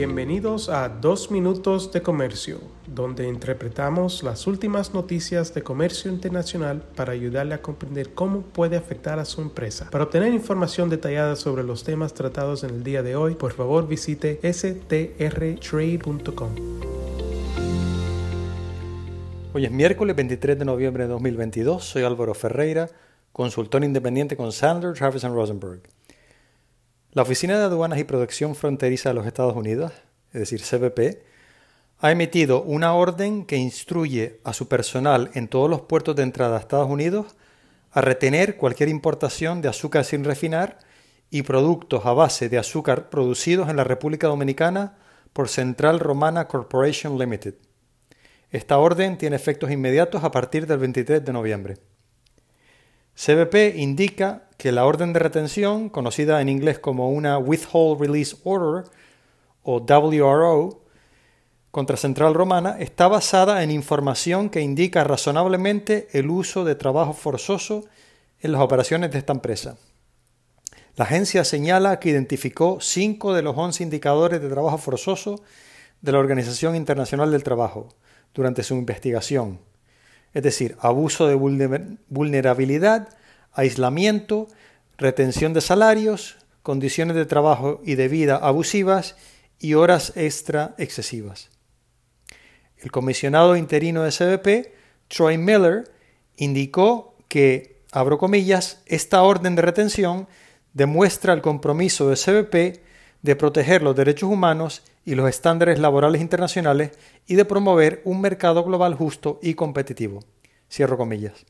Bienvenidos a Dos Minutos de Comercio, donde interpretamos las últimas noticias de comercio internacional para ayudarle a comprender cómo puede afectar a su empresa. Para obtener información detallada sobre los temas tratados en el día de hoy, por favor visite strtrade.com. Hoy es miércoles 23 de noviembre de 2022. Soy Álvaro Ferreira, consultor independiente con Sandler, Travis Rosenberg. La Oficina de Aduanas y Protección Fronteriza de los Estados Unidos, es decir, CBP, ha emitido una orden que instruye a su personal en todos los puertos de entrada a Estados Unidos a retener cualquier importación de azúcar sin refinar y productos a base de azúcar producidos en la República Dominicana por Central Romana Corporation Limited. Esta orden tiene efectos inmediatos a partir del 23 de noviembre. CBP indica que la orden de retención, conocida en inglés como una Withhold Release Order o WRO, contra Central Romana, está basada en información que indica razonablemente el uso de trabajo forzoso en las operaciones de esta empresa. La agencia señala que identificó cinco de los once indicadores de trabajo forzoso de la Organización Internacional del Trabajo durante su investigación, es decir, abuso de vulnerabilidad, aislamiento, retención de salarios, condiciones de trabajo y de vida abusivas y horas extra excesivas. El comisionado interino de CBP, Troy Miller, indicó que, abro comillas, esta orden de retención demuestra el compromiso de CBP de proteger los derechos humanos y los estándares laborales internacionales y de promover un mercado global justo y competitivo. Cierro comillas.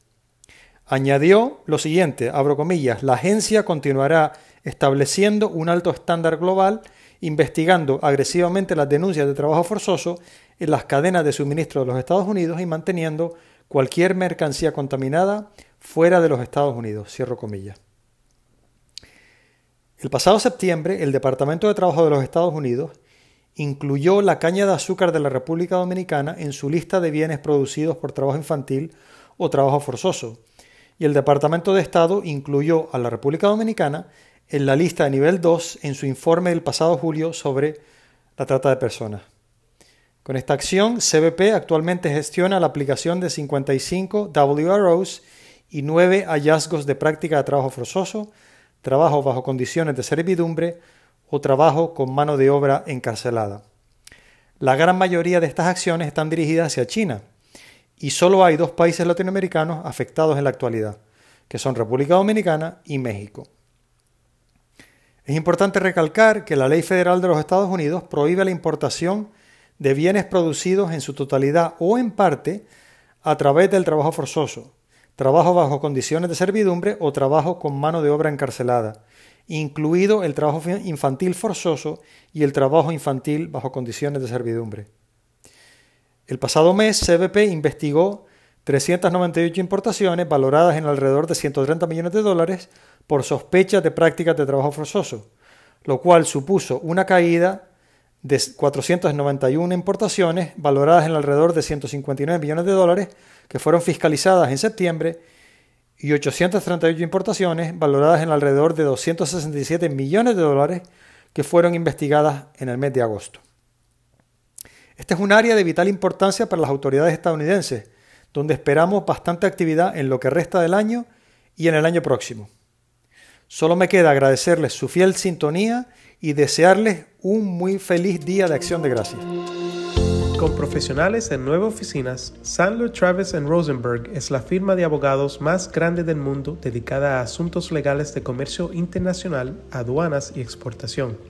Añadió lo siguiente, abro comillas, la agencia continuará estableciendo un alto estándar global, investigando agresivamente las denuncias de trabajo forzoso en las cadenas de suministro de los Estados Unidos y manteniendo cualquier mercancía contaminada fuera de los Estados Unidos. Cierro comillas. El pasado septiembre, el Departamento de Trabajo de los Estados Unidos incluyó la caña de azúcar de la República Dominicana en su lista de bienes producidos por trabajo infantil o trabajo forzoso, y el Departamento de Estado incluyó a la República Dominicana en la lista de nivel 2 en su informe del pasado julio sobre la trata de personas. Con esta acción, CBP actualmente gestiona la aplicación de 55 WROs y 9 hallazgos de práctica de trabajo forzoso, trabajo bajo condiciones de servidumbre o trabajo con mano de obra encarcelada. La gran mayoría de estas acciones están dirigidas hacia China y solo hay dos países latinoamericanos afectados en la actualidad, que son República Dominicana y México. Es importante recalcar que la ley federal de los Estados Unidos prohíbe la importación de bienes producidos en su totalidad o en parte a través del trabajo forzoso, trabajo bajo condiciones de servidumbre o trabajo con mano de obra encarcelada, incluido el trabajo infantil forzoso y el trabajo infantil bajo condiciones de servidumbre. El pasado mes, CBP investigó 398 importaciones valoradas en alrededor de 130 millones de dólares por sospechas de prácticas de trabajo forzoso, lo cual supuso una caída de 491 importaciones valoradas en alrededor de 159 millones de dólares que fueron fiscalizadas en septiembre y 838 importaciones valoradas en alrededor de 267 millones de dólares que fueron investigadas en el mes de agosto. Este es un área de vital importancia para las autoridades estadounidenses, donde esperamos bastante actividad en lo que resta del año y en el año próximo. Solo me queda agradecerles su fiel sintonía y desearles un muy feliz día de acción de gracias. Con profesionales en nueve oficinas, Sandler Travis Rosenberg es la firma de abogados más grande del mundo dedicada a asuntos legales de comercio internacional, aduanas y exportación.